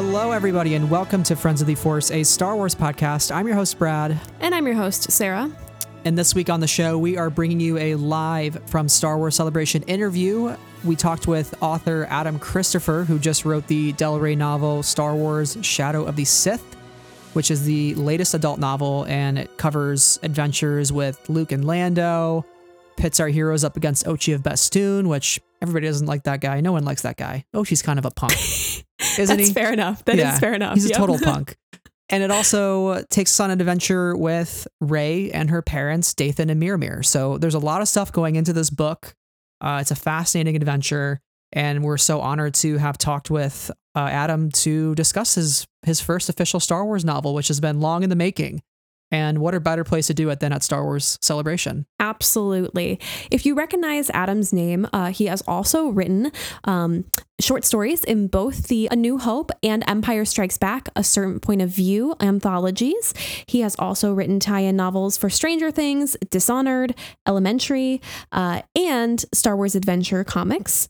Hello, everybody, and welcome to Friends of the Force, a Star Wars podcast. I'm your host, Brad. And I'm your host, Sarah. And this week on the show, we are bringing you a live from Star Wars Celebration interview. We talked with author Adam Christopher, who just wrote the Del Rey novel Star Wars Shadow of the Sith, which is the latest adult novel, and it covers adventures with Luke and Lando, pits our heroes up against Ochi of Bestoon, which everybody doesn't like that guy. No one likes that guy. Ochi's kind of a punk. Isn't That's he? fair enough. That is Yeah, fair enough. He's a Yep. total punk. And it also takes us on an adventure with Rey and her parents, Dathan and Miramir. So there's a lot of stuff going into this book. Uh, it's a fascinating adventure, and we're so honored to have talked with uh, Adam to discuss his his first official Star Wars novel, which has been long in the making. And what a better place to do it than at Star Wars Celebration? Absolutely. If you recognize Adam's name, uh, he has also written um, short stories in both the A New Hope and Empire Strikes Back, A Certain Point of View anthologies. He has also written tie in novels for Stranger Things, Dishonored, Elementary, uh, and Star Wars Adventure comics.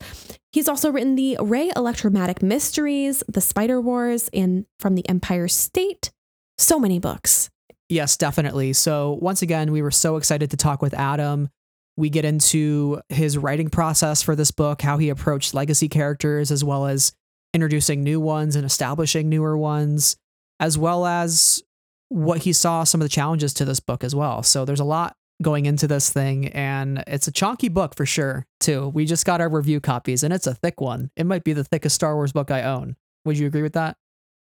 He's also written the Ray Electromatic Mysteries, The Spider Wars, and From the Empire State. So many books. Yes, definitely. So, once again, we were so excited to talk with Adam. We get into his writing process for this book, how he approached legacy characters, as well as introducing new ones and establishing newer ones, as well as what he saw some of the challenges to this book as well. So, there's a lot going into this thing, and it's a chunky book for sure, too. We just got our review copies, and it's a thick one. It might be the thickest Star Wars book I own. Would you agree with that?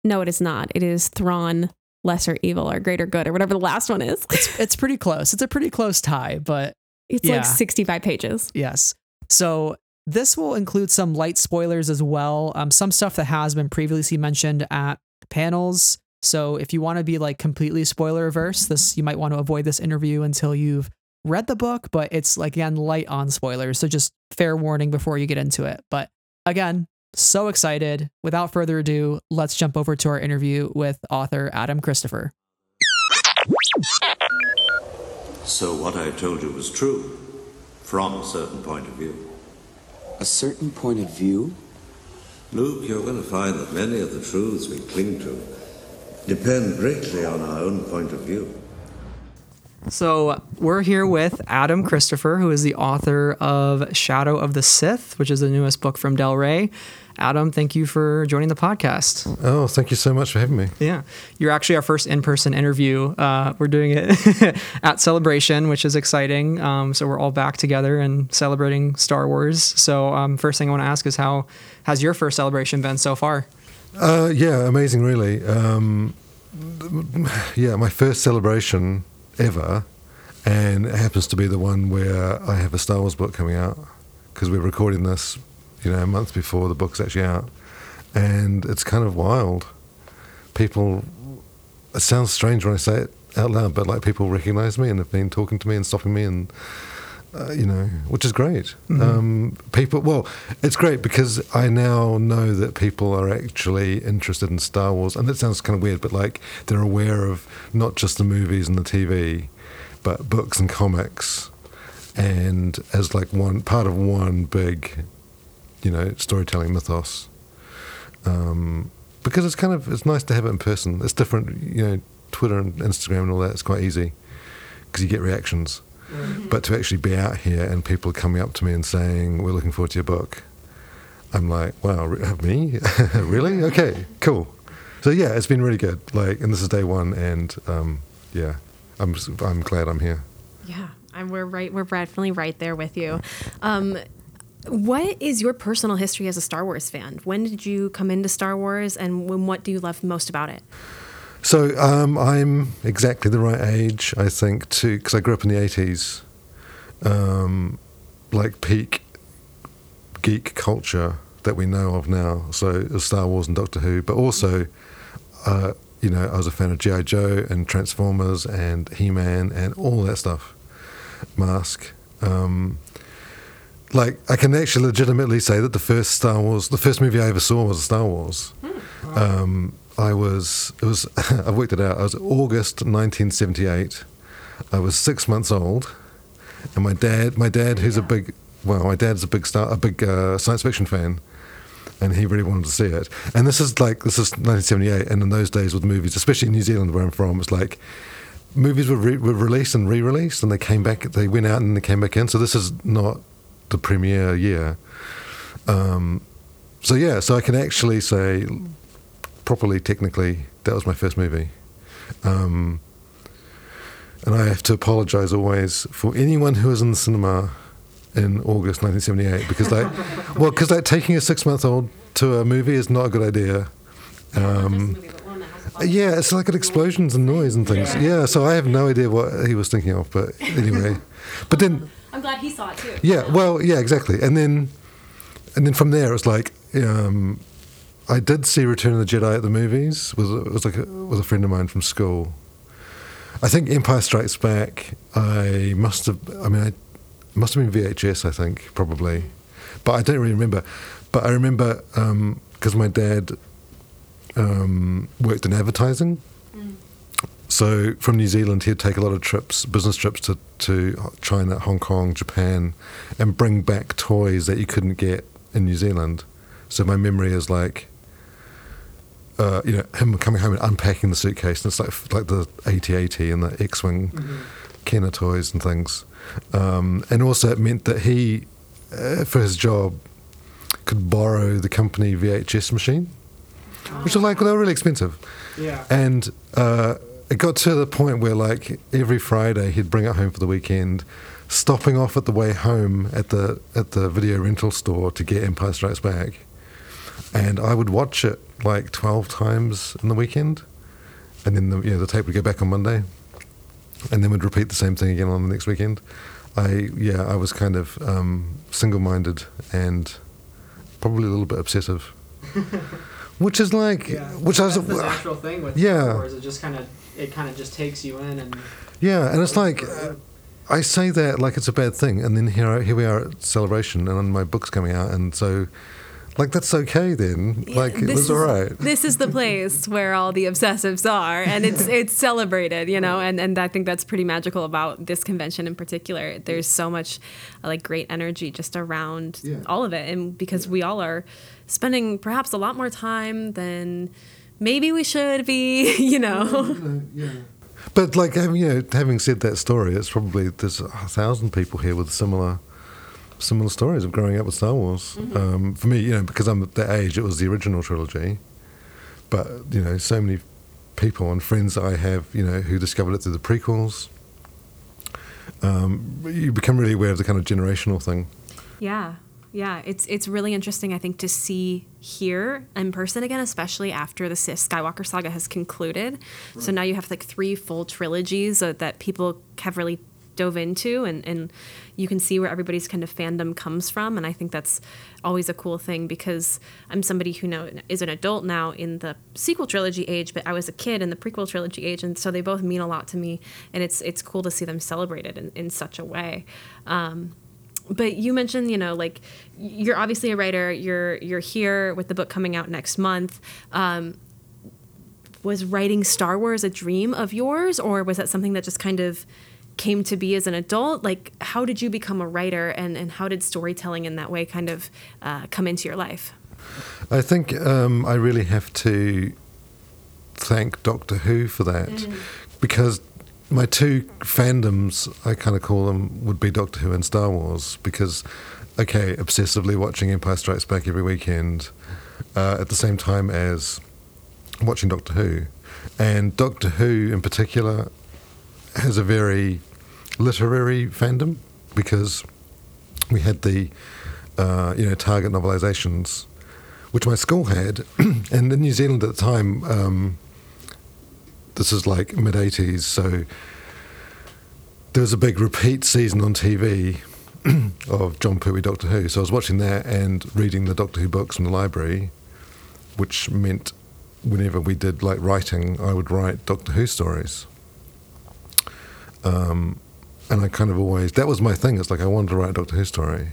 No, it is not. It is Thrawn, Lesser Evil, or Greater Good, or whatever the last one is. It's, it's pretty close. It's a pretty close tie, but It's Yeah. like 65 pages. Yes. So this will include some light spoilers as well. Um, some stuff that has been previously mentioned at panels. So if you want to be like completely spoiler averse, this you might want to avoid this interview until you've read the book. But it's like again light on spoilers, so just fair warning before you get into it. But again, so excited. Without further ado, let's jump over to our interview with author Adam Christopher. So what I told you was true, from a certain point of view. A certain point of view? Luke, you're going to find that many of the truths we cling to depend greatly on our own point of view. So we're here with Adam Christopher, who is the author of Shadow of the Sith, which is the newest book from Del Rey. Adam, thank you for joining the podcast. Oh, thank you so much for having me. Yeah, you're actually our first in-person interview. Uh, we're doing it at Celebration, which is exciting. Um, so we're all back together and celebrating Star Wars. So um, first thing I want to ask is how has your first celebration been so far? Uh, yeah, amazing, really. Um, yeah, my first celebration ever, and it happens to be the one where I have a Star Wars book coming out because we're recording this, you know, a month before the book's actually out, and it's kind of wild. People, it sounds strange when I say it out loud, but like people recognize me and have been talking to me and stopping me and uh, you know, which is great. Um, people, well, it's great because I now know that people are actually interested in Star Wars, and that sounds kind of weird, but like they're aware of not just the movies and the TV, but books and comics, and as like one part of one big, you know, storytelling mythos. Um, because it's kind of it's nice to have it in person. It's different, you know, Twitter and Instagram and all that. It's quite easy because you get reactions. But to actually be out here and people coming up to me and saying, "We're looking forward to your book," I'm like, "Wow, me? really? Okay, cool." So yeah, it's been really good. Like, and this is day one, and um, yeah, I'm I'm glad I'm here. Yeah, and we're right. We're definitely right there with you. Um, what is your personal history as a Star Wars fan? When did you come into Star Wars, and when, what do you love most about it? So um, I'm exactly the right age, I think, to because I grew up in the '80s, um, like peak geek culture that we know of now. So Star Wars and Doctor Who, but also, uh, you know, I was a fan of GI Joe and Transformers and He Man and all that stuff. Mask. Um, like I can actually legitimately say that the first Star Wars, the first movie I ever saw was Star Wars. Um, I was, it was, I worked it out. I was August 1978. I was six months old, and my dad, my dad, who's a big, well, my dad's a big star, a big uh, science fiction fan. and he really wanted to see it. And this is like this is 1978, and in those days with movies, especially in New Zealand where I'm from, it's like movies were, re- were released and re-released, and they came back, they went out and they came back in. So this is not the premiere year. Um, so yeah, so I can actually say properly, technically, that was my first movie. Um, and I have to apologise always for anyone who was in the cinema in August 1978 because like, well, because like taking a six-month-old to a movie is not a good idea. Um, yeah, it's like an explosions and noise and things. Yeah. so I have no idea what he was thinking of, but anyway. But then I'm glad he saw it too. yeah, well, yeah, exactly. And then, and then from there, it was like, um, I did see Return of the Jedi at the movies. Was it was like a, with a friend of mine from school. I think Empire Strikes Back. I must have. I mean, I must have been VHS. I think probably, but I don't really remember. But I remember because my dad um, worked in advertising. So from New Zealand, he'd take a lot of trips, business trips to, to China, Hong Kong, Japan, and bring back toys that you couldn't get in New Zealand. So my memory is like, uh, you know, him coming home and unpacking the suitcase, and it's like like the AT-AT and the X-wing Kenner toys and things. Um, and also, it meant that he, uh, for his job, could borrow the company VHS machine, which are like well, they were really expensive. Yeah. And uh, it got to the point where, like, every Friday he'd bring it home for the weekend, stopping off at the way home at the at the video rental store to get Empire Strikes Back, and I would watch it like twelve times in the weekend, and then the you know the tape would go back on Monday, and then we would repeat the same thing again on the next weekend. I yeah I was kind of um, single-minded and probably a little bit obsessive. Which is like, which I was, thing with Yeah. It just kind of it kind of just takes you in and Yeah, and it's like uh, I say that like it's a bad thing, and then here here we are at celebration, and my book's coming out, and so like that's okay then. Like it was is- all right. This is the place where all the obsessives are, and it's it's celebrated, you know. And and I think that's pretty magical about this convention in particular. There's so much uh, like great energy just around Yeah. all of it, and because we all are spending perhaps a lot more time than maybe we should be, you know. Yeah. But like having you know having said that story, it's probably there's a thousand people here with similar similar stories of growing up with Star Wars. Um, for me, you know, because I'm at that age, it was the original trilogy. But you know, so many people and friends that I have, you know, who discovered it through the prequels. Um, you become really aware of the kind of generational thing. Yeah. Yeah, it's it's really interesting I think to see here in person again especially after the Skywalker saga has concluded. So now you have like three full trilogies uh, that people have really dove into and and you can see where everybody's kind of fandom comes from and I think that's always a cool thing because I'm somebody who now is an adult now in the sequel trilogy age but I was a kid in the prequel trilogy age and so they both mean a lot to me and it's it's cool to see them celebrated in, in such a way. Um, but you mentioned you know like you're obviously a writer you're you're here with the book coming out next month. Um, was writing star wars a dream of yours or was that something that just kind of came to be as an adult? Like how did you become a writer and and how did storytelling in that way kind of uh, come into your life? I think um, I really have to thank Doctor Who for that because my two fandoms, I kind of call them, would be Doctor Who and Star Wars because, okay, obsessively watching Empire Strikes Back every weekend uh, at the same time as watching Doctor Who. And Doctor Who in particular has a very literary fandom because we had the uh, you know target novelizations, which my school had, and in New Zealand at the time, um, this is like mid '80s, so there was a big repeat season on TV of Jon Pertwee Doctor Who. So I was watching that and reading the Doctor Who books from the library, which meant whenever we did like writing, I would write Doctor Who stories. Um, and I kind of always that was my thing. It's like I wanted to write a Doctor Who story.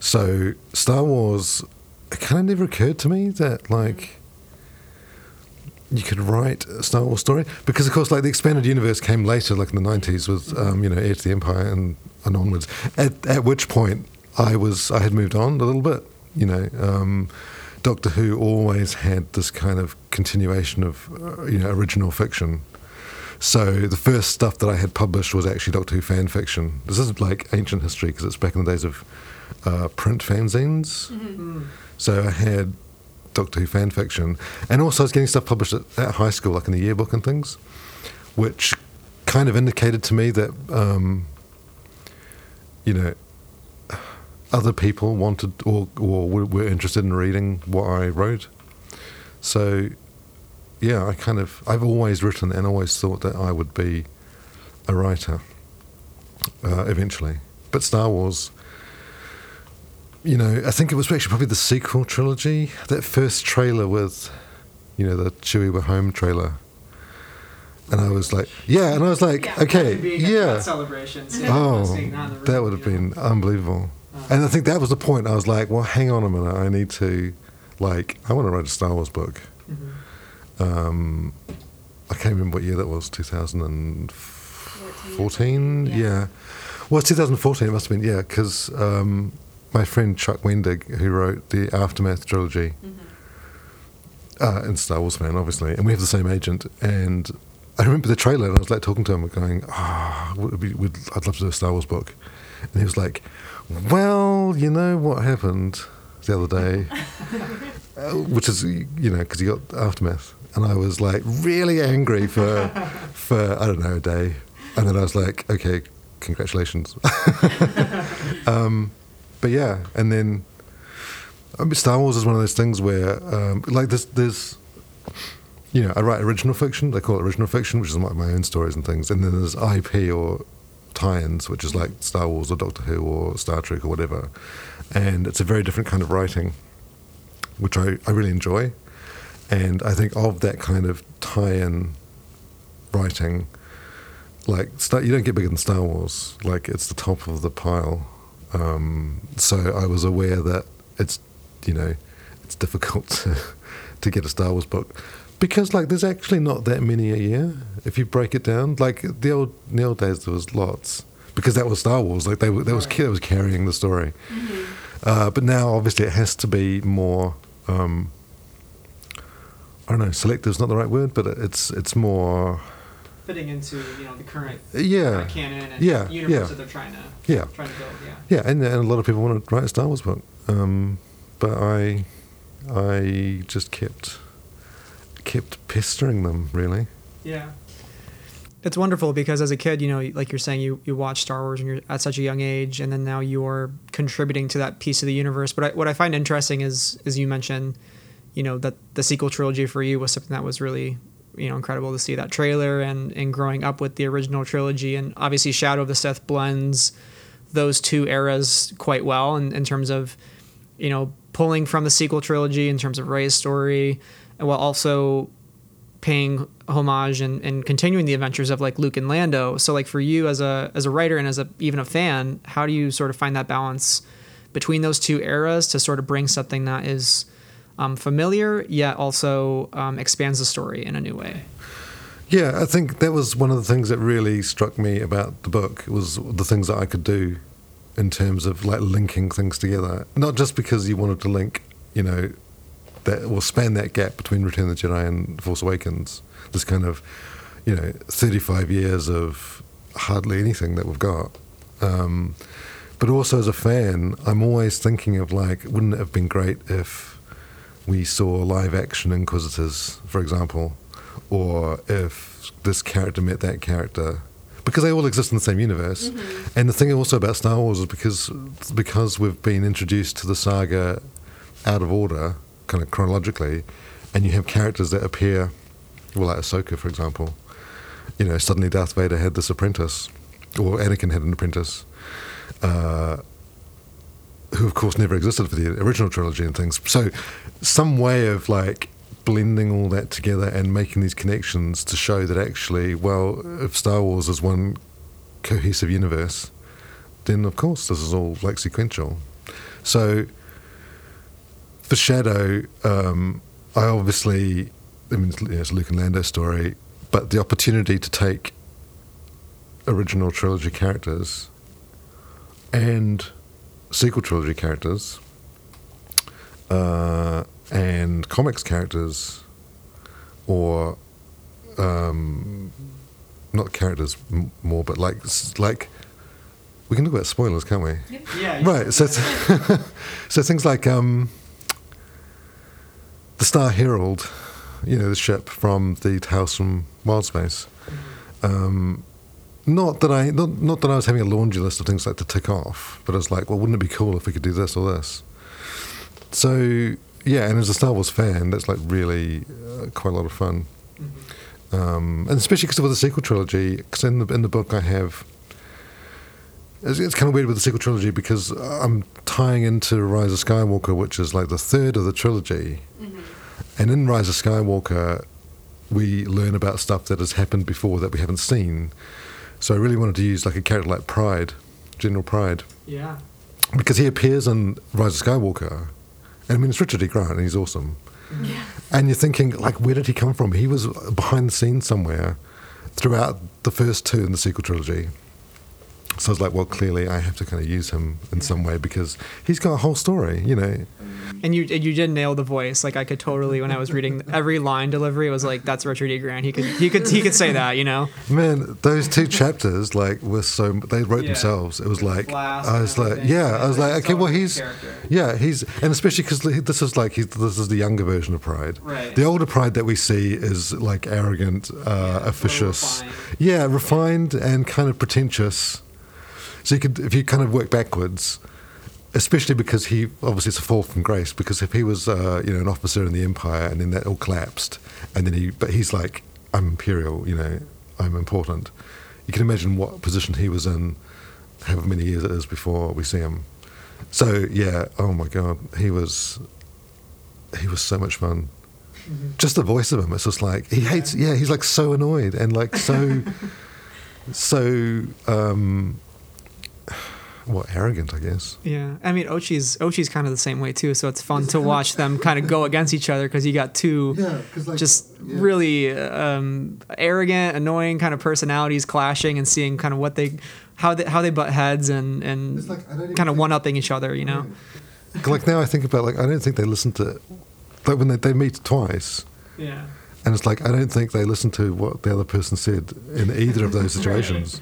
So Star Wars, it kind of never occurred to me that like you could write a Star Wars story because, of course, like the expanded universe came later, like in the nineties, with um, you know Heir to the Empire and, and onwards. At at which point I was I had moved on a little bit You know, um, Doctor Who always had this kind of continuation of uh, you know original fiction. So the first stuff that I had published was actually Doctor Who fan fiction. This isn't like ancient history because it's back in the days of uh, print fanzines. So I had Doctor Who fan fiction, and also I was getting stuff published at, at high school, like in the yearbook and things, which kind of indicated to me that um, you know other people wanted or or were, interested in reading what I wrote. So yeah, I kind of I've always written and always thought that I would be a writer uh, eventually. But Star Wars, you know, I think it was actually probably the sequel trilogy. That first trailer with, you know, the Chewie We're Home trailer. And I was like, yeah, and I was like, okay, yeah. Celebrations. Oh, that would have been unbelievable. And I think that was the point. I was like, well, hang on a minute. I need to, like, I want to write a Star Wars book. Um, I can't remember what year that was, 2014? Yeah. Well, it's 2014, it must have been, yeah, because um, my friend Chuck Wendig, who wrote the Aftermath trilogy, uh, and Star Wars fan, obviously, and we have the same agent. And I remember the trailer, and I was like talking to him, going, "Ah, would, I'd love to do a Star Wars book." And he was like, "Well, you know what happened the other day, uh, which is you know because he got Aftermath." And I was like really angry for for I don't know a day, and then I was like, "Okay, congratulations." um, but yeah, and then I mean, Star Wars is one of those things where, um, like, there's, there's, you know, I write original fiction. They call it original fiction, which is like my own stories and things. And then there's IP or tie-ins, which is like Star Wars or Doctor Who or Star Trek or whatever. And it's a very different kind of writing, which I, I really enjoy. And I think of that kind of tie-in writing, like you don't get bigger than Star Wars. Like it's the top of the pile. Um, so I was aware that it's you know it's difficult to, to get a Star Wars book because like there's actually not that many a year if you break it down. Like the old in the old days there was lots because that was Star Wars. Like they were that was that was carrying the story. Uh, but now obviously it has to be more. Um, I don't know. Selective is not the right word, but it's it's more. Fitting into you know the current Yeah, canon and Yeah, universe yeah. that they're trying to yeah. trying to build. Yeah. Yeah, and, and a lot of people want to write a Star Wars book, um, but I, I just kept, kept pestering them. Really, Yeah. It's wonderful because as a kid, you know, like you're saying, you, you watch Star Wars and you're at such a young age, and then now you're contributing to that piece of the universe. But I, what I find interesting is, is you mentioned, you know, that the sequel trilogy for you was something that was really, you know, incredible to see that trailer and, and growing up with the original trilogy. And obviously, Shadow of the Sith blends those two eras quite well in, in terms of, you know, pulling from the sequel trilogy in terms of Rey's story, while also paying homage and, and continuing the adventures of like Luke and Lando. So like for you as a as a writer and as a even a fan, how do you sort of find that balance between those two eras to sort of bring something that is um, familiar yet also um, expands the story in a new way? yeah. I think that was one of the things that really struck me about the book was the things that I could do in terms of like linking things together. Not just because you wanted to link, you know, that will span that gap between Return of the Jedi and Force Awakens. This kind of, you know, 35 years of hardly anything that we've got. Um, but also as a fan, I'm always thinking of like, wouldn't it have been great if we saw live action Inquisitors, for example, or if this character met that character? Because they all exist in the same universe. And the thing also about Star Wars is because because we've been introduced to the saga out of order, kind of chronologically, and you have characters that appear, well, like Ahsoka, for example. You know, suddenly Darth Vader had this apprentice, or Anakin had an apprentice, uh, who of course never existed for the original trilogy and things. So, some way of like blending all that together and making these connections to show that actually, well, if Star Wars is one cohesive universe, then of course this is all like sequential. So, for Shadow, um, I obviously, I mean, it's, a Luke and Lando story, but the opportunity to take original trilogy characters and sequel trilogy characters uh, and comics characters, or um, not characters m- more, but like like we can talk about spoilers, can't we? Yeah. Right. So, it's- so things like um, the Star Herald, you know, the ship from the house from Wild Space. Um, not that I not, not that I was having a laundry list of things like to tick off, but I was like, well, wouldn't it be cool if we could do this or this? So yeah, and as a Star Wars fan, that's like really uh, quite a lot of fun. Um, and especially because with the sequel trilogy, because in the in the book I have it's, it's kind of weird with the sequel trilogy because I'm tying into Rise of Skywalker, which is like the third of the trilogy. And in Rise of Skywalker, we learn about stuff that has happened before that we haven't seen. So I really wanted to use like a character like Pride, General Pride, Yeah. because he appears in Rise of Skywalker. And I mean, it's Richard E. Grant, and he's awesome. Yeah. And you're thinking, like, where did he come from? He was behind the scenes somewhere throughout the first two in the sequel trilogy. So I was like, well, clearly I have to kind of use him in some way because he's got a whole story, you know. And you and you did nail the voice. Like I could totally when I was reading every line delivery, was like that's Richard E. Grant. He could he could he could say that, you know. Man, those two chapters, like, were so they wrote Yeah. themselves. It was like, I was like, yeah, I was like, okay, well, he's, character. yeah, he's, and especially because this is like, he's, this is the younger version of Pride. Right. The older Pride that we see is like arrogant, uh, officious, refined. yeah, refined and kind of pretentious. So you could, if you kind of work backwards, especially because he obviously it's a fall from grace. Because if he was, uh, you know, an officer in the empire and then that all collapsed, and then he, but he's like, I'm imperial, you know, I'm important. You can imagine what position he was in, however many years it is before we see him. So yeah, oh my god, he was, he was so much fun. Just the voice of him, it's just like he hates. Yeah, he's like so annoyed and like so, so um, what arrogant, I guess. Yeah, I mean Ochi's Ochi's kind of the same way too. So it's fun to watch them kind of go against each other because you got two Yeah, 'cause, like, just yeah. really um, arrogant, annoying kind of personalities clashing and seeing kind of what they how they how they butt heads and and like, I don't even kind of one upping each other. You know. Like now, I think about like I don't think they listen to, like when they, they meet twice, Yeah. and it's like I don't think they listen to what the other person said in either of those situations.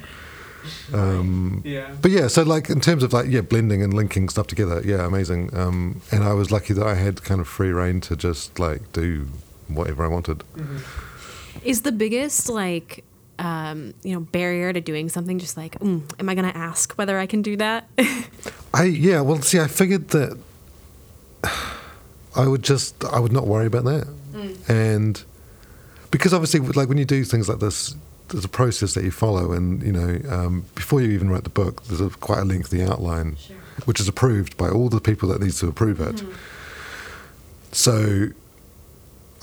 Um, Yeah. But yeah, so like in terms of like yeah, blending and linking stuff together, yeah, amazing. Um, and I was lucky that I had kind of free reign to just like do whatever I wanted. Is the biggest like um, you know barrier to doing something just like, mm, am I going to ask whether I can do that? I yeah, well, see, I figured that I would just I would not worry about that, and because obviously, like when you do things like this, there's a process that you follow, and you know, um, before you even write the book, there's a, quite a lengthy outline, which is approved by all the people that needs to approve it. So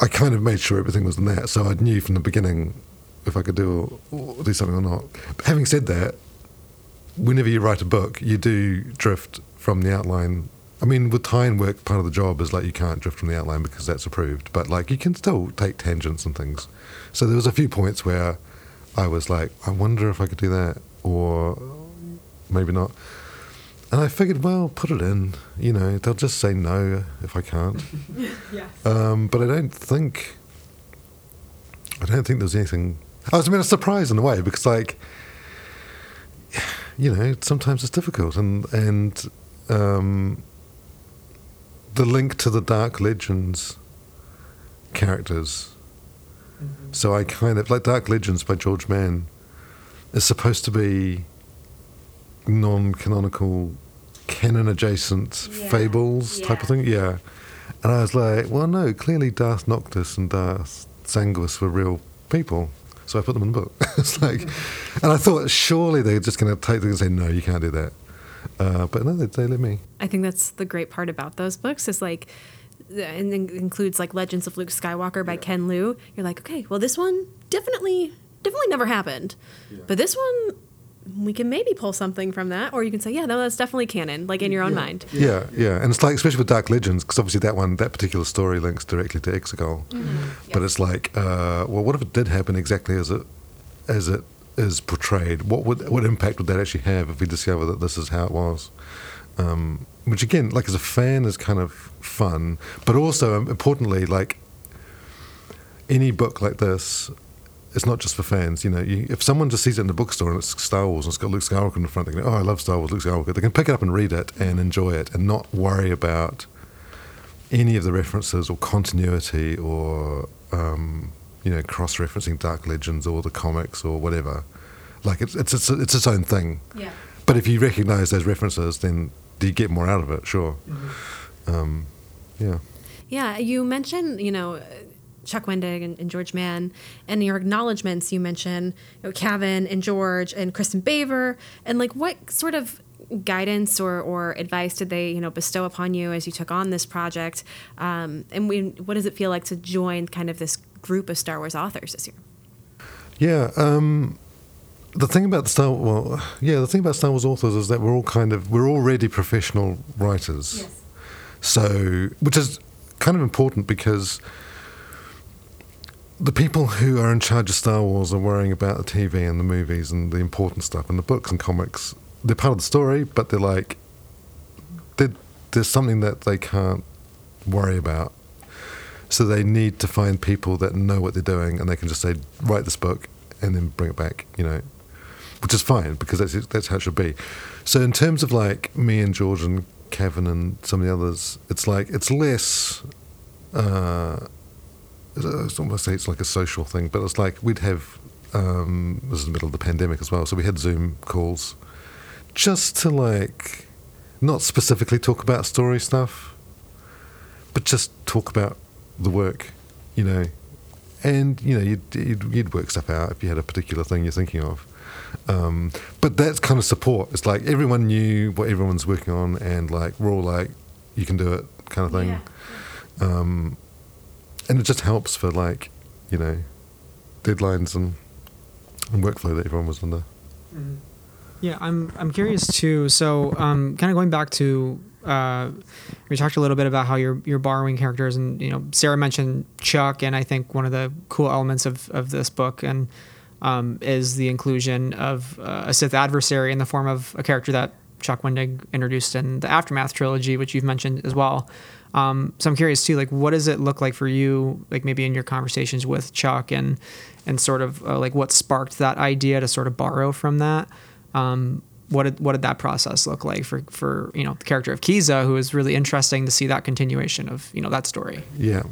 I kind of made sure everything was in that, so I knew from the beginning if I could do or do something or not. But having said that, whenever you write a book, you do drift from the outline. I mean, with tie and work, part of the job is like you can't drift from the outline because that's approved, but like you can still take tangents and things. So there was a few points where I was like, I wonder if I could do that, or maybe not. And I figured, well, put it in. You know, they'll just say no if I can't. Um, but I don't think. I don't think there's anything. I was I mean, a surprise in a way because, like, you know, sometimes it's difficult, and and um, the link to the Dark Legends characters. So I kind of like Dark Legends by George Mann is supposed to be non-canonical, canon-adjacent fables type of thing. Yeah, and I was like, well, no, clearly Darth Noctyss and Darth Sanguis were real people. So I put them in the book. it's like, and I thought surely they're just going to take them and say, no, you can't do that. Uh, but no, they, they let me. I think that's the great part about those books is like, and it includes like Legends of Luke Skywalker by Ken Liu. You're like, okay, well, this one definitely, definitely never happened, but this one we can maybe pull something from that, or you can say, yeah, no, that's definitely canon, like in your own mind. Yeah, yeah, and it's like especially with Dark Legends because obviously that one, that particular story links directly to Exegol, but it's like, uh, well, what if it did happen exactly as it as it is portrayed? What would what impact would that actually have if we discover that this is how it was? Um, which again, like as a fan, is kind of fun, but also um, importantly, like any book like this, it's not just for fans. You know, you, if someone just sees it in the bookstore and it's Star Wars and it's got Luke Skywalker in the front, they go, "Oh, I love Star Wars, Luke Skywalker." They can pick it up and read it and enjoy it, and not worry about any of the references or continuity or um, you know cross-referencing Dark Legends or the comics or whatever. Like it's it's it's, it's its own thing. Yeah. But if you recognise those references, then you get more out of it? Sure. Mm-hmm. Um, yeah. Yeah, you mentioned, you know, Chuck Wendig and, and George Mann, and your acknowledgments, you mentioned you know, Cavan and George and Kristin Baver, and like what sort of guidance or, or advice did they, you know, bestow upon you as you took on this project? Um, and we, what does it feel like to join kind of this group of Star Wars authors this year? Yeah. Um, the thing about the Star well, yeah, the thing about Star Wars authors is that we're all kind of we're already professional writers. So, which is kind of important because the people who are in charge of Star Wars are worrying about the TV and the movies and the important stuff and the books and comics. They're part of the story, but they're like, they're, there's something that they can't worry about. So they need to find people that know what they're doing and they can just say, write this book and then bring it back, you know, which is fine because that's, that's how it should be. So in terms of like me and George and Cavan and some of the others, it's like, it's less, uh, it's almost say it's like a social thing, but it's like we'd have um, this is the middle of the pandemic as well, so we had Zoom calls just to like not specifically talk about story stuff, but just talk about the work, you know, and you know you'd, you'd, you'd work stuff out if you had a particular thing you're thinking of. Um, but that's kind of support. It's like everyone knew what everyone's working on, and like we're all like, you can do it, kind of thing. Um, and it just helps for like, you know, deadlines and, and workflow that everyone was under. Yeah, I'm I'm curious too. So, um, kind of going back to uh, we talked a little bit about how you're you're borrowing characters, and you know, Sarah mentioned Chuck, and I think one of the cool elements of of this book and um, is the inclusion of uh, a Sith adversary in the form of a character that Chuck Wendig introduced in the Aftermath trilogy, which you've mentioned as well. Um, so I'm curious too, like, what does it look like for you, like maybe in your conversations with Chuck, and and sort of uh, like what sparked that idea to sort of borrow from that. Um, what did what did that process look like for for you know the character of Kiza, who is really interesting to see that continuation of you know that story. Yeah,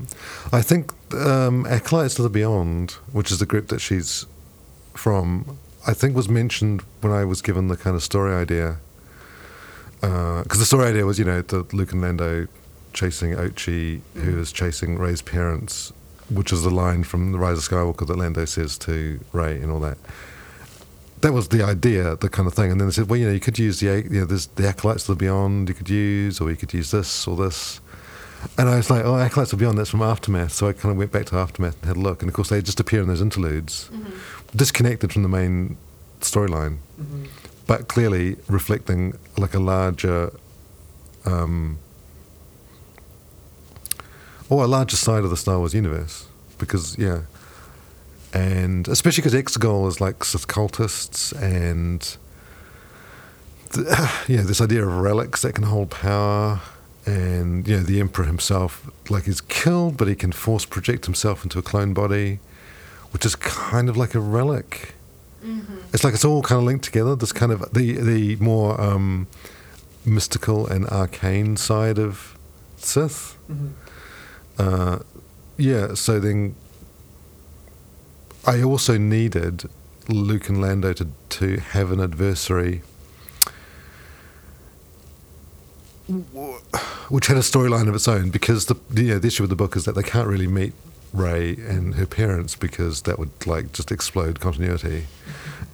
I think um, of the Beyond, which is the group that she's from, I think was mentioned when I was given the kind of story idea. Uh, because the story idea was, you know, the Luke and Lando chasing Ochi, who mm. is chasing Rey's parents, which is the line from The Rise of Skywalker that Lando says to Rey and all that. That was the idea, the kind of thing. And then they said, well, you know, you could use the, you know, there's the Acolytes of the Beyond you could use, or you could use this or this. And I was like, oh, Acolytes of the Beyond, that's from Aftermath. So I kind of went back to Aftermath and had a look. And of course, they just appear in those interludes, disconnected from the main storyline, but clearly reflecting like a larger, um, or a larger side of the Star Wars universe. Because, yeah. And especially because Exegol is like Sith cultists and, the, yeah, this idea of relics that can hold power and you know the emperor himself like he's killed but he can force project himself into a clone body which is kind of like a relic. It's like it's all kind of linked together this kind of the the more um, mystical and arcane side of sith. Uh, yeah so then i also needed luke and lando to, to have an adversary which had a storyline of its own because the you know, the issue with the book is that they can't really meet Rey and her parents because that would like just explode continuity.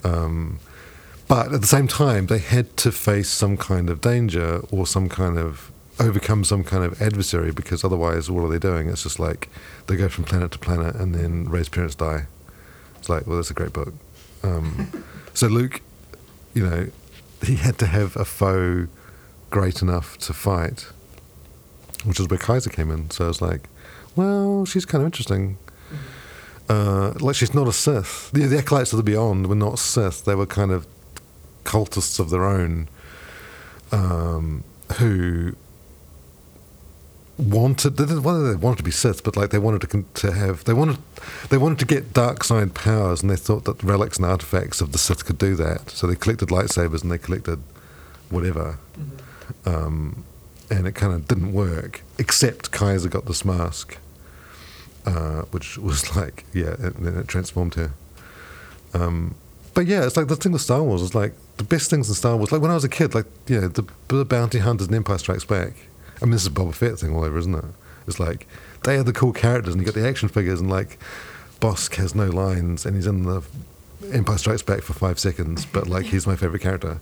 Um, but at the same time, they had to face some kind of danger or some kind of overcome some kind of adversary because otherwise, what are they doing? It's just like they go from planet to planet and then Rey's parents die. It's like, well, that's a great book. Um, so Luke, you know, he had to have a foe great enough to fight, which is where Kiza came in. So I was like, well, she's kind of interesting. Uh, like she's not a Sith. The, the acolytes of the Beyond were not Sith. They were kind of cultists of their own, um, who wanted they didn't- well, they wanted to be Sith, but like they wanted to to have they wanted they wanted to get dark side powers, and they thought that relics and artifacts of the Sith could do that. So they collected lightsabers and they collected whatever, um, and it kind of didn't work. Except Kiza got this mask, uh, which was like yeah, and then it transformed her. Um, but yeah, it's like the thing with Star Wars is like the best things in Star Wars. Like when I was a kid, like know, the, the bounty hunters and Empire Strikes Back. I mean, this is Boba Fett thing all over, isn't it? It's like they are the cool characters, and you got the action figures, and like Bossk has no lines, and he's in the Empire Strikes Back for five seconds, but like he's my favorite character.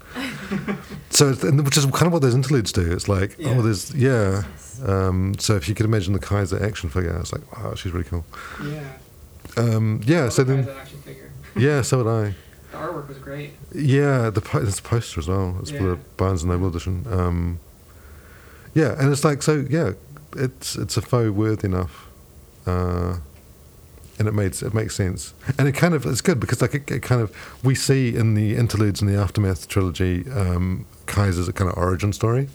so, it's, and which is kind of what those interludes do. It's like, Yeah. oh, there's yeah. Um, so if you could imagine the Kiza action figure, it's like, wow, she's really cool. Yeah. Um, yeah. So then, yeah. So would I. The artwork was great. Yeah, the a poster as well. It's for the Barnes and Noble edition. Um, yeah, and it's like so. Yeah, it's it's a foe worthy enough, uh, and it makes it makes sense. And it kind of it's good because like it, it kind of we see in the interludes in the aftermath trilogy, um, Kiza's a kind of origin story,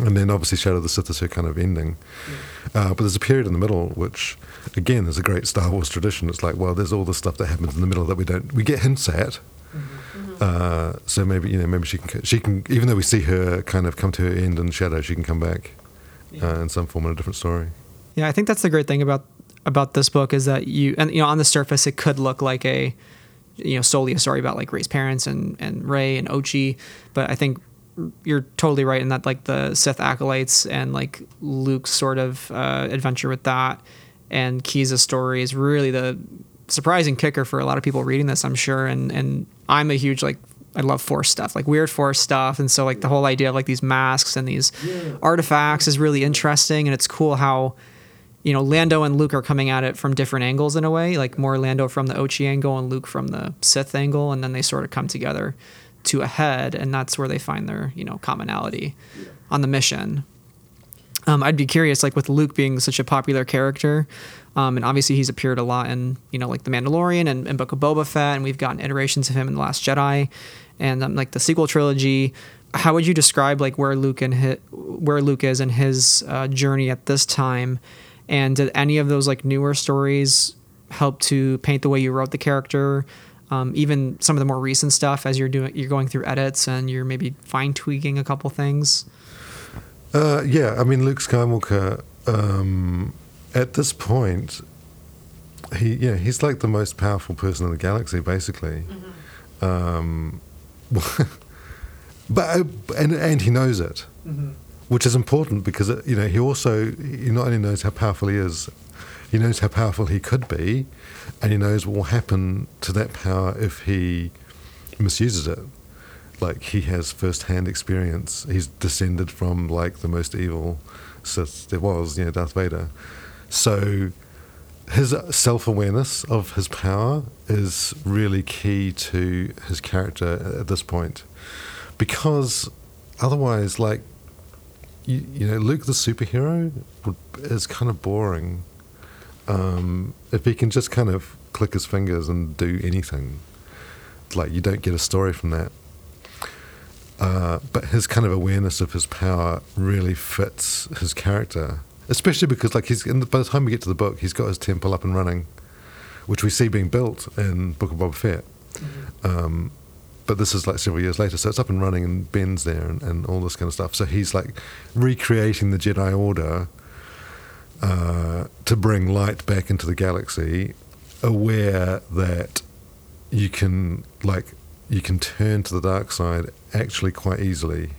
and then obviously Shadow of the Sith is her kind of ending. Uh, but there's a period in the middle which, again, is a great Star Wars tradition. It's like, well, there's all this stuff that happens in the middle that we don't we get hints at. Uh, so maybe you know maybe she can she can even though we see her kind of come to her end in shadow, she can come back uh, in some form in a different story. Yeah, I think that's the great thing about about this book is that you and you know on the surface it could look like a you know solely a story about like Rey's parents and and Rey and Ochi, but I think you're totally right in that like the Sith acolytes and like Luke's sort of uh, adventure with that and Kiza's story is really the surprising kicker for a lot of people reading this, I'm sure. And and I'm a huge like I love force stuff, like weird force stuff, and so like the whole idea of like these masks and these artifacts is really interesting, and it's cool how you know Lando and Luke are coming at it from different angles in a way, like more Lando from the Ochi angle and Luke from the Sith angle, and then they sort of come together to a head, and that's where they find their you know commonality on the mission. Um, I'd be curious, like with Luke being such a popular character, um, and obviously he's appeared a lot in you know like the Mandalorian and, and Book of Boba Fett, and we've gotten iterations of him in the Last Jedi, and um, like the sequel trilogy. How would you describe like where Luke and where Luke is in his uh, journey at this time, and did any of those like newer stories help to paint the way you wrote the character? Um, even some of the more recent stuff as you're doing you're going through edits and you're maybe fine tweaking a couple things. Uh, yeah, I mean Luke Skywalker. Um, at this point, he yeah he's like the most powerful person in the galaxy, basically. Um, but uh, and and he knows it, which is important because uh, you know he also he not only knows how powerful he is, he knows how powerful he could be, and he knows what will happen to that power if he misuses it like he has first-hand experience. He's descended from like the most evil Sith there was, you know, Darth Vader. So his self-awareness of his power is really key to his character at this point, because otherwise, like you, you know, Luke the superhero would, is kind of boring. Um, if he can just kind of click his fingers and do anything, like you don't get a story from that. Uh, but his kind of awareness of his power really fits his character, especially because like he's in the, by the time we get to the book, he's got his temple up and running, which we see being built in Book of Boba Fett. Um, but this is like several years later, so it's up and running, and Ben's there, and, and all this kind of stuff. So he's like recreating the Jedi Order uh, to bring light back into the galaxy, aware that you can like you can turn to the dark side actually quite easily,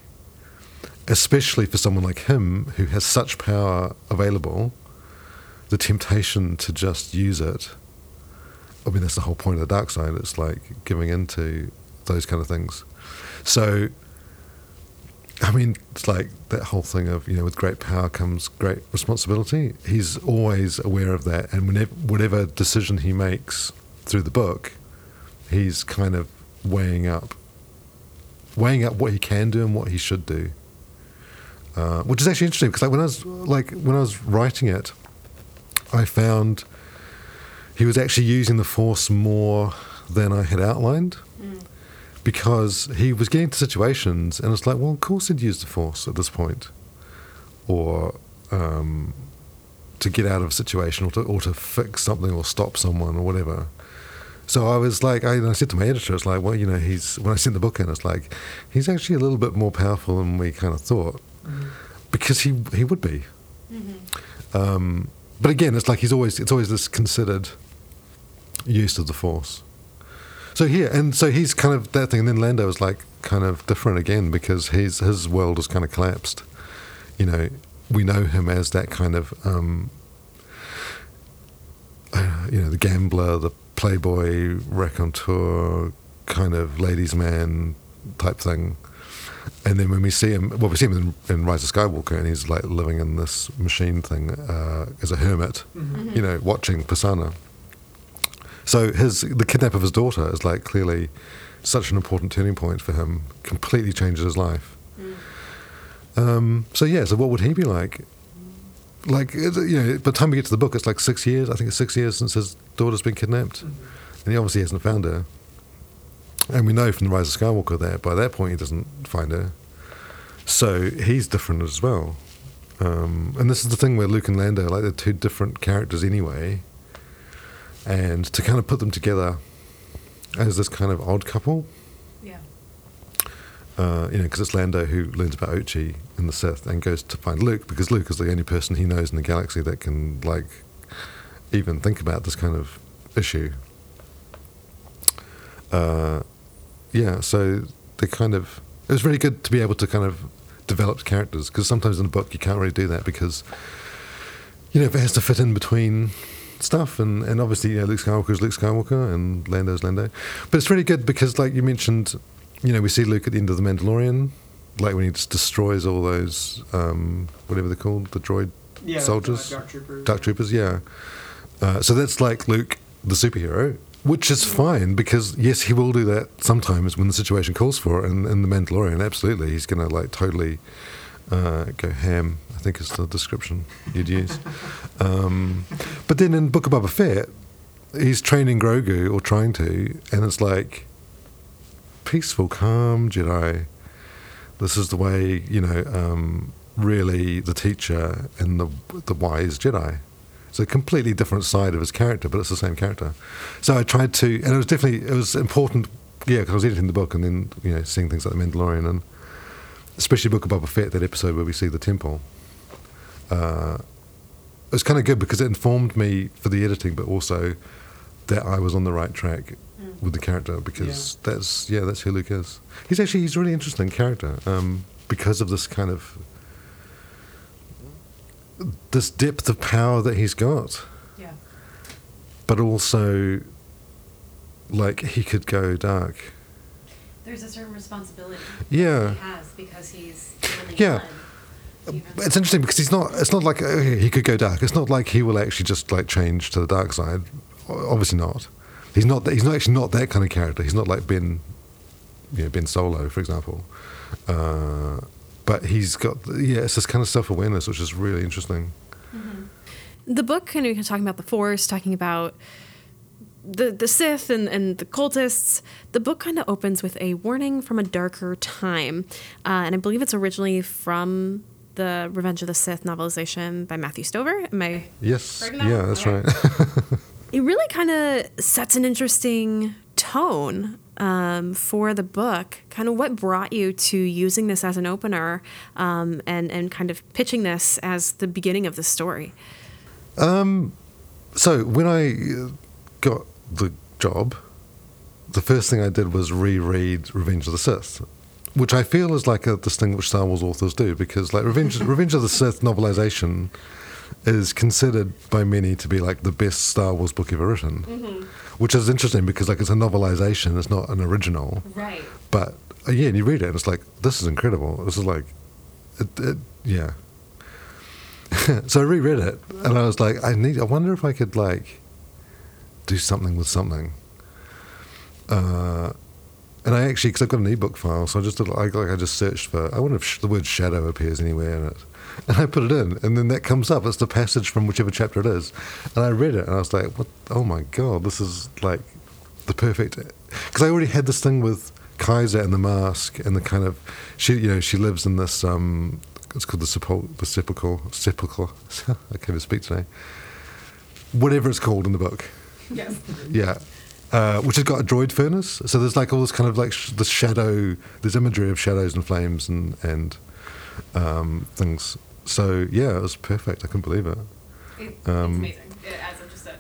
especially for someone like him who has such power available. The temptation to just use it. I mean, that's the whole point of the dark side. It's like giving into those kind of things. So, I mean, it's like that whole thing of you know, with great power comes great responsibility. He's always aware of that, and whenever whatever decision he makes through the book, he's kind of weighing up, weighing up what he can do and what he should do. Uh, which is actually interesting because like when I was like when I was writing it, I found he was actually using the force more than I had outlined because he was getting to situations, and it's like, well, of course he'd use the force at this point, or um, to get out of a situation, or to or to fix something, or stop someone, or whatever. So I was like, I, I said to my editor, it's like, well, you know, he's when I sent the book in, it's like, he's actually a little bit more powerful than we kind of thought, because he he would be. Um, but again, it's like he's always it's always this considered use of the force. So here, and so he's kind of that thing, and then Lando is like kind of different again because his his world has kind of collapsed. You know, we know him as that kind of, um, uh, you know, the gambler, the playboy, raconteur, kind of ladies' man type thing. And then when we see him, well, we see him in, in Rise of Skywalker, and he's like living in this machine thing uh, as a hermit, you know, watching Pasaana. So his the kidnap of his daughter is like clearly such an important turning point for him. Completely changes his life. Um, so yeah, so what would he be like? Like you know, by the time we get to the book, it's like six years. I think it's six years since his daughter's been kidnapped, and he obviously hasn't found her. And we know from the Rise of Skywalker that by that point he doesn't find her. So he's different as well. Um, and this is the thing where Luke and Lando, like they're two different characters anyway. And to kind of put them together as this kind of odd couple, Yeah. uh, you know, because it's Lando who learns about Ochi in the Sith and goes to find Luke because Luke is the only person he knows in the galaxy that can like even think about this kind of issue. Uh, yeah, so they kind of it was really good to be able to kind of develop characters because sometimes in a book you can't really do that because you know if it has to fit in between stuff and, and obviously you know, Luke Skywalker is Luke Skywalker and Lando's Lando but it's really good because like you mentioned you know we see Luke at the end of the Mandalorian like when he just destroys all those um, whatever they're called the droid soldiers Dark Troopers. Dark Troopers, yeah. Uh, so that's like Luke, the superhero, which is fine because yes, he will do that sometimes when the situation calls for it. And in the Mandalorian, absolutely, he's going to like totally uh, go ham. I think is the description you'd use. um, but then in Book of Boba Fett, he's training Grogu or trying to, and it's like peaceful, calm Jedi. This is the way you know. Um, really, the teacher and the the wise Jedi. It's a completely different side of his character, but it's the same character. So I tried to, and it was definitely it was important, yeah, because I was editing the book and then you know seeing things like the Mandalorian and especially Book of Boba Fett, that episode where we see the temple. Uh, was kind of good because it informed me for the editing, but also that I was on the right track with the character because that's yeah that's who Luke is. He's actually he's a really interesting character um, because of this kind of this depth of power that he's got, Yeah. but also like he could go dark. There's a certain responsibility Yeah. he has because he's really Yeah. It's interesting because he's not. It's not like uh, he could go dark. It's not like he will actually just like change to the dark side. Obviously not. He's not. He's not actually not that kind of character. He's not like Ben, you know, Ben Solo, for example. Uh, but he's got yeah. It's this kind of self awareness, which is really interesting. the book kind of talking about the force talking about the the sith and, and the cultists the book kind of opens with a warning from a darker time uh, and i believe it's originally from the revenge of the sith novelization by matthew stover am i Yes. Yeah, that's Okay. right. it really kind of sets an interesting tone um, for the book. Kind of what brought you to using this as an opener um, and and kind of pitching this as the beginning of the story. so when I uh, got the job, the first thing I did was reread Revenge of the Sith, which I feel is like a this thing which Star Wars authors do because like Revenge Revenge of the Sith novelization is considered by many to be like the best Star Wars book ever written, which is interesting because like it's a novelization, it's not an original. Right. But uh, yeah, and you read it, and it's like this is incredible. This is like, it, it, yeah. so I reread it, and I was like, I need. I wonder if I could like do something with something. Uh, and I actually, because I've got an ebook file, so I just did like, like I just searched for. I wonder if sh- the word shadow appears anywhere in it, and I put it in, and then that comes up. It's the passage from whichever chapter it is, and I read it, and I was like, what? Oh my god, this is like the perfect. Because I already had this thing with Kiza and the mask and the kind of she you know she lives in this um it's called the sepul- the sepulchre sepulchre I can't even speak today whatever it's called in the book Yes. yeah uh, which has got a droid furnace so there's like all this kind of like sh- the shadow there's imagery of shadows and flames and and um, things so yeah it was perfect I couldn't believe it Um, amazing. It adds up just a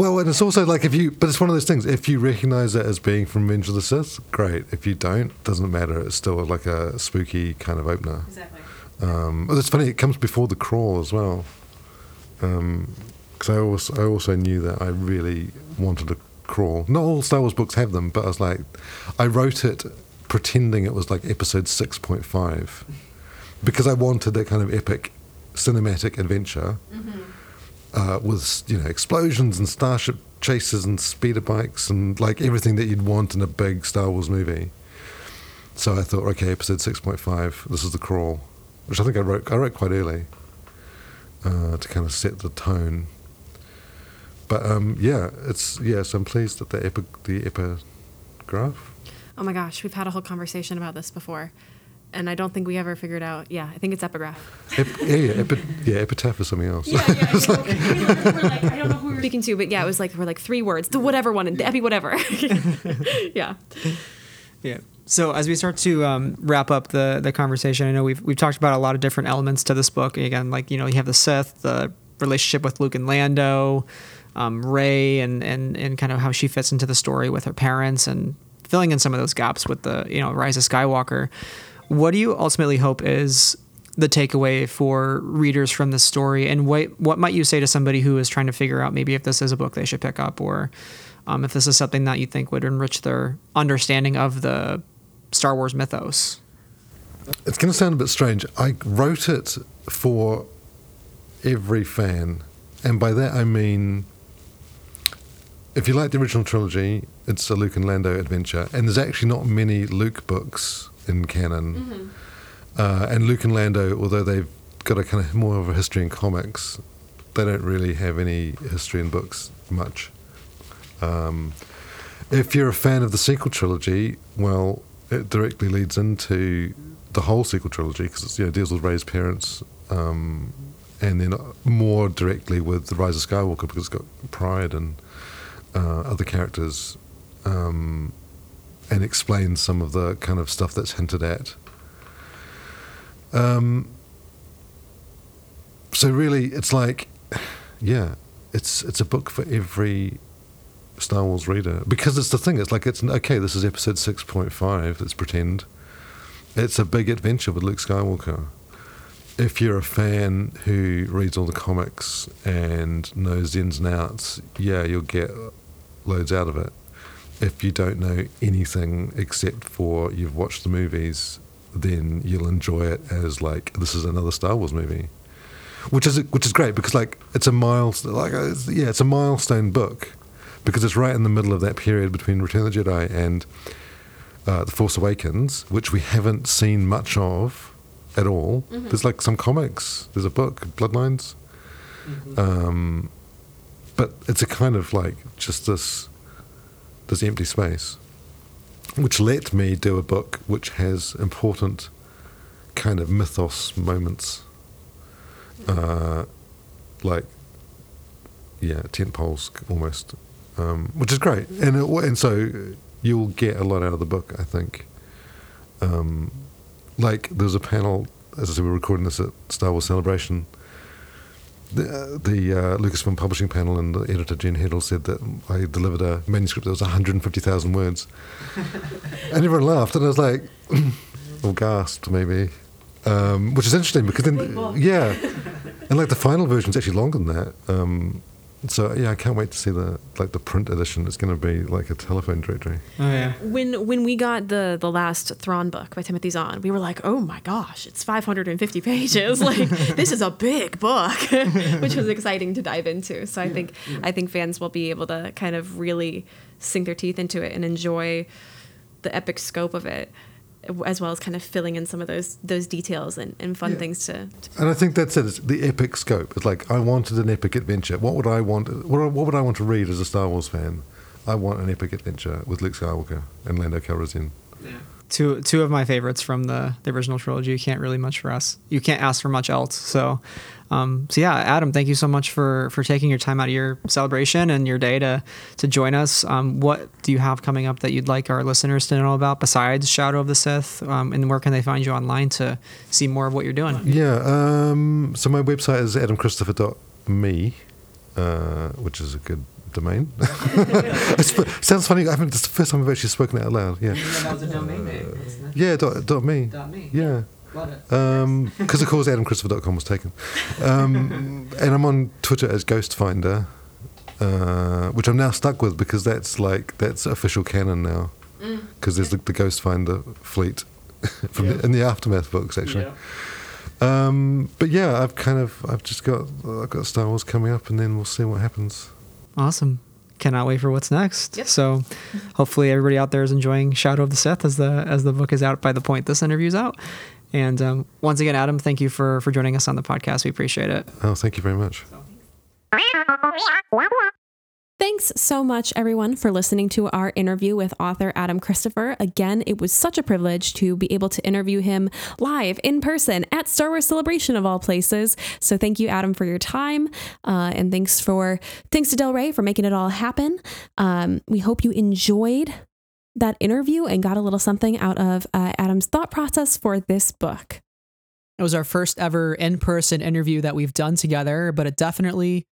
well, and it's also like if you, but it's one of those things. If you recognize it as being from Revenge of the Sith, great. If you don't, doesn't matter. It's still like a spooky kind of opener. exactly. Um, oh, it's funny. It comes before the crawl as well. Because I also, I also knew that I really wanted a crawl. Not all Star Wars books have them, but I was like, I wrote it pretending it was like episode six point five, because I wanted that kind of epic cinematic adventure uh, with you know explosions and starship chases and speeder bikes and like everything that you'd want in a big Star Wars movie. So I thought, okay, episode six point five. This is the crawl, which I think I wrote. I wrote quite early uh, to kind of set the tone. But um, yeah, it's yes. I'm pleased that the epi- the epigraph. Oh my gosh, we've had a whole conversation about this before, and I don't think we ever figured out. Yeah, I think it's epigraph. Ep- yeah, yeah, epi- yeah, epitaph is something else. I don't know who we were speaking to, but yeah, it was like we're like three words, the whatever one, the epi whatever. yeah. Yeah. So as we start to um, wrap up the the conversation, I know we've we've talked about a lot of different elements to this book. Again, like you know, you have the Sith, the relationship with Luke and Lando, um, Rey, and and and kind of how she fits into the story with her parents, and filling in some of those gaps with the you know Rise of Skywalker. What do you ultimately hope is the takeaway for readers from this story, and what what might you say to somebody who is trying to figure out maybe if this is a book they should pick up, or um, if this is something that you think would enrich their understanding of the Star Wars mythos? It's going to sound a bit strange. I wrote it for every fan, and by that I mean if you like the original trilogy, it's a Luke and Lando adventure, and there's actually not many Luke books in canon. Uh, and Luke and Lando, although they've got a kind of more of a history in comics, they don't really have any history in books much. Um, if you're a fan of the sequel trilogy, well, it directly leads into the whole sequel trilogy because it you know, deals with Rey's parents, um, and then more directly with the Rise of Skywalker because it's got Pryde and uh, other characters, um, and explains some of the kind of stuff that's hinted at. Um, so really, it's like, yeah, it's it's a book for every Star Wars reader because it's the thing. It's like it's okay. This is episode six point five. Let's pretend it's a big adventure with Luke Skywalker. If you're a fan who reads all the comics and knows the ins and outs, yeah, you'll get loads out of it. If you don't know anything except for you've watched the movies, then you'll enjoy it as like this is another Star Wars movie, which is which is great because like it's a milestone. Like uh, it's, yeah, it's a milestone book because it's right in the middle of that period between Return of the Jedi and uh, The Force Awakens, which we haven't seen much of at all. There's like some comics. There's a book, Bloodlines. Um, but it's a kind of like just this this empty space, which let me do a book which has important kind of mythos moments, uh, like yeah, tent poles almost, um, which is great, and it, and so you'll get a lot out of the book, I think. Um, like there's a panel, as I said, we're recording this at Star Wars Celebration. The, the uh, Lucasfilm Publishing panel and the editor Jen Heddle said that I delivered a manuscript that was 150,000 words, and everyone laughed, and I was like, or gasped maybe, um, which is interesting because then yeah, and like the final version is actually longer than that. Um, so yeah, I can't wait to see the like the print edition. It's going to be like a telephone directory. Oh yeah. When when we got the the last Thrawn book by Timothy Zahn, we were like, oh my gosh, it's 550 pages. Like this is a big book, which was exciting to dive into. So I think I think fans will be able to kind of really sink their teeth into it and enjoy the epic scope of it, as well as kind of filling in some of those those details and, and fun things to, to And I think that's it. It's the epic scope. It's like I wanted an epic adventure. What would I want? What, what would I want to read as a Star Wars fan? I want an epic adventure with Luke Skywalker and Lando Calrissian. Yeah. Two two of my favorites from the, the original trilogy. You can't really much for us. You can't ask for much else. So, um, so yeah, Adam, thank you so much for for taking your time out of your celebration and your day to to join us. Um, what do you have coming up that you'd like our listeners to know about besides Shadow of the Sith? Um, and where can they find you online to see more of what you're doing? Yeah. Um, so my website is adamchristopher.me, uh, which is a good domain. it sounds funny. I haven't. It's the first time I've actually spoken it out loud. Yeah. that was a domain name. Yeah. Dot, dot me. me. Yeah. Love it. Because of course AdamChristopher.com was taken, um, and I'm on Twitter as Ghostfinder, uh, which I'm now stuck with because that's like that's official canon now. Because there's the, the Ghostfinder fleet from the, in the aftermath books actually. Um, but yeah, I've kind of I've just got I've got Star Wars coming up, and then we'll see what happens. Awesome. Cannot wait for what's next. So, hopefully, everybody out there is enjoying Shadow of the Sith as the as the book is out by the point this interview's out. And um, once again, Adam, thank you for for joining us on the podcast. We appreciate it. Oh, thank you very much. Thanks so much, everyone, for listening to our interview with author Adam Christopher. Again, it was such a privilege to be able to interview him live in person at Star Wars Celebration of all places. So thank you, Adam, for your time, uh, and thanks for thanks to Del Rey for making it all happen. Um, we hope you enjoyed that interview and got a little something out of uh, Adam's thought process for this book. It was our first ever in person interview that we've done together, but it definitely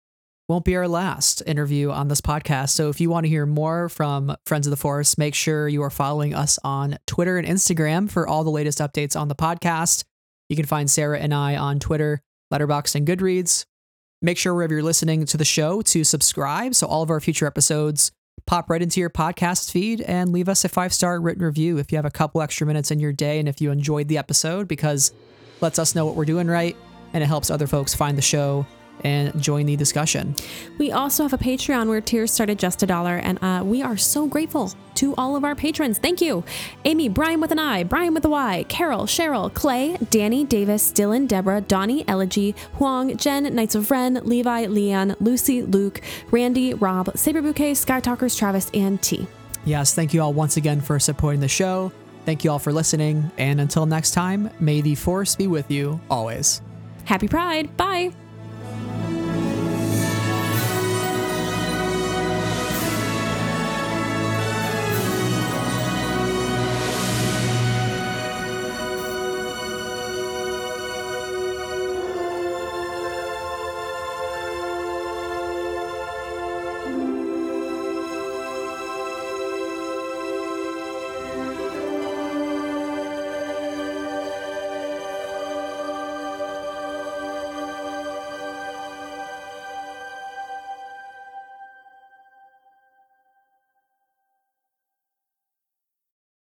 won't be our last interview on this podcast. So if you want to hear more from Friends of the Force, make sure you are following us on Twitter and Instagram for all the latest updates on the podcast. You can find Sarah and I on Twitter, Letterboxd, and Goodreads. Make sure wherever you're listening to the show to subscribe so all of our future episodes pop right into your podcast feed and leave us a five star written review if you have a couple extra minutes in your day and if you enjoyed the episode because lets us know what we're doing right and it helps other folks find the show and join the discussion. We also have a Patreon where tiers start at just a dollar, and uh, we are so grateful to all of our patrons. Thank you. Amy, Brian with an I, Brian with a Y, Carol, Cheryl, Clay, Danny, Davis, Dylan, Deborah, Donnie, Elegy, Huang, Jen, Knights of Ren, Levi, Leanne, Lucy, Luke, Randy, Rob, Saber Bouquet, Sky Talkers, Travis, and T. Yes, thank you all once again for supporting the show. Thank you all for listening. And until next time, may the force be with you always. Happy Pride. Bye.